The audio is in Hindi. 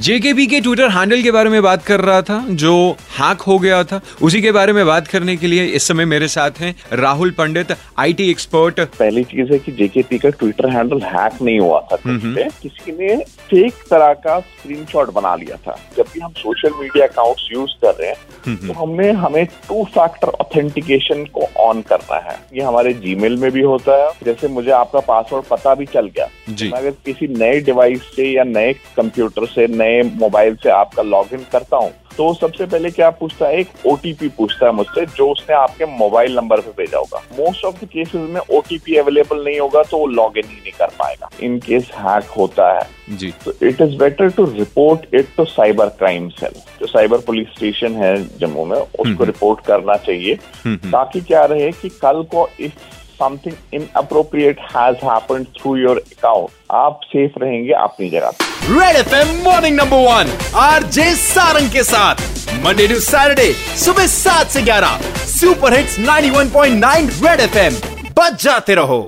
जेकेबी के ट्विटर हैंडल के बारे में बात कर रहा था जो हैक हो गया था उसी के बारे में बात करने के लिए इस समय मेरे साथ हैं राहुल पंडित आईटी एक्सपर्ट। पहली चीज़ है कि जेकेपी का ट्विटर हैंडल हैक नहीं हुआ था किसी ने फेक तरह का स्क्रीनशॉट बना लिया था। जब भी हम सोशल मीडिया अकाउंट्स यूज़ कर रहे हैं तो हमें हमें टू फैक्टर ऑथेंटिकेशन को ऑन करना है। ये हमारे जीमेल में भी होता है। जैसे मुझे आपका पासवर्ड पता भी चल गया। अगर किसी नए डिवाइस से या नए कंप्यूटर से नए मोबाइल से आपका लॉगिन करता हूँ तो सबसे पहले क्या पूछता है एक ओटीपी पूछता है मुझसे जो उसने आपके मोबाइल नंबर पे भेजा होगा। मोस्ट ऑफ़ द केसेस में ओटीपी अवेलेबल नहीं होगा तो वो लॉग इन ही नहीं कर पाएगा। इन केस हैक होता है जी। तो it is better to report it to cyber crime cell जो साइबर पुलिस स्टेशन है जम्मू में उसको रिपोर्ट करना चाहिए ताकि क्या रहे कि कल को if something inappropriate has happened through your account आप सेफ़ रहेंगे अपनी जगह red F M morning number one R J Sarang के साथ। मंडे टू सैटरडे सुबह सात से ग्यारह। Super hits 91.9 red F M बच जाते रहो।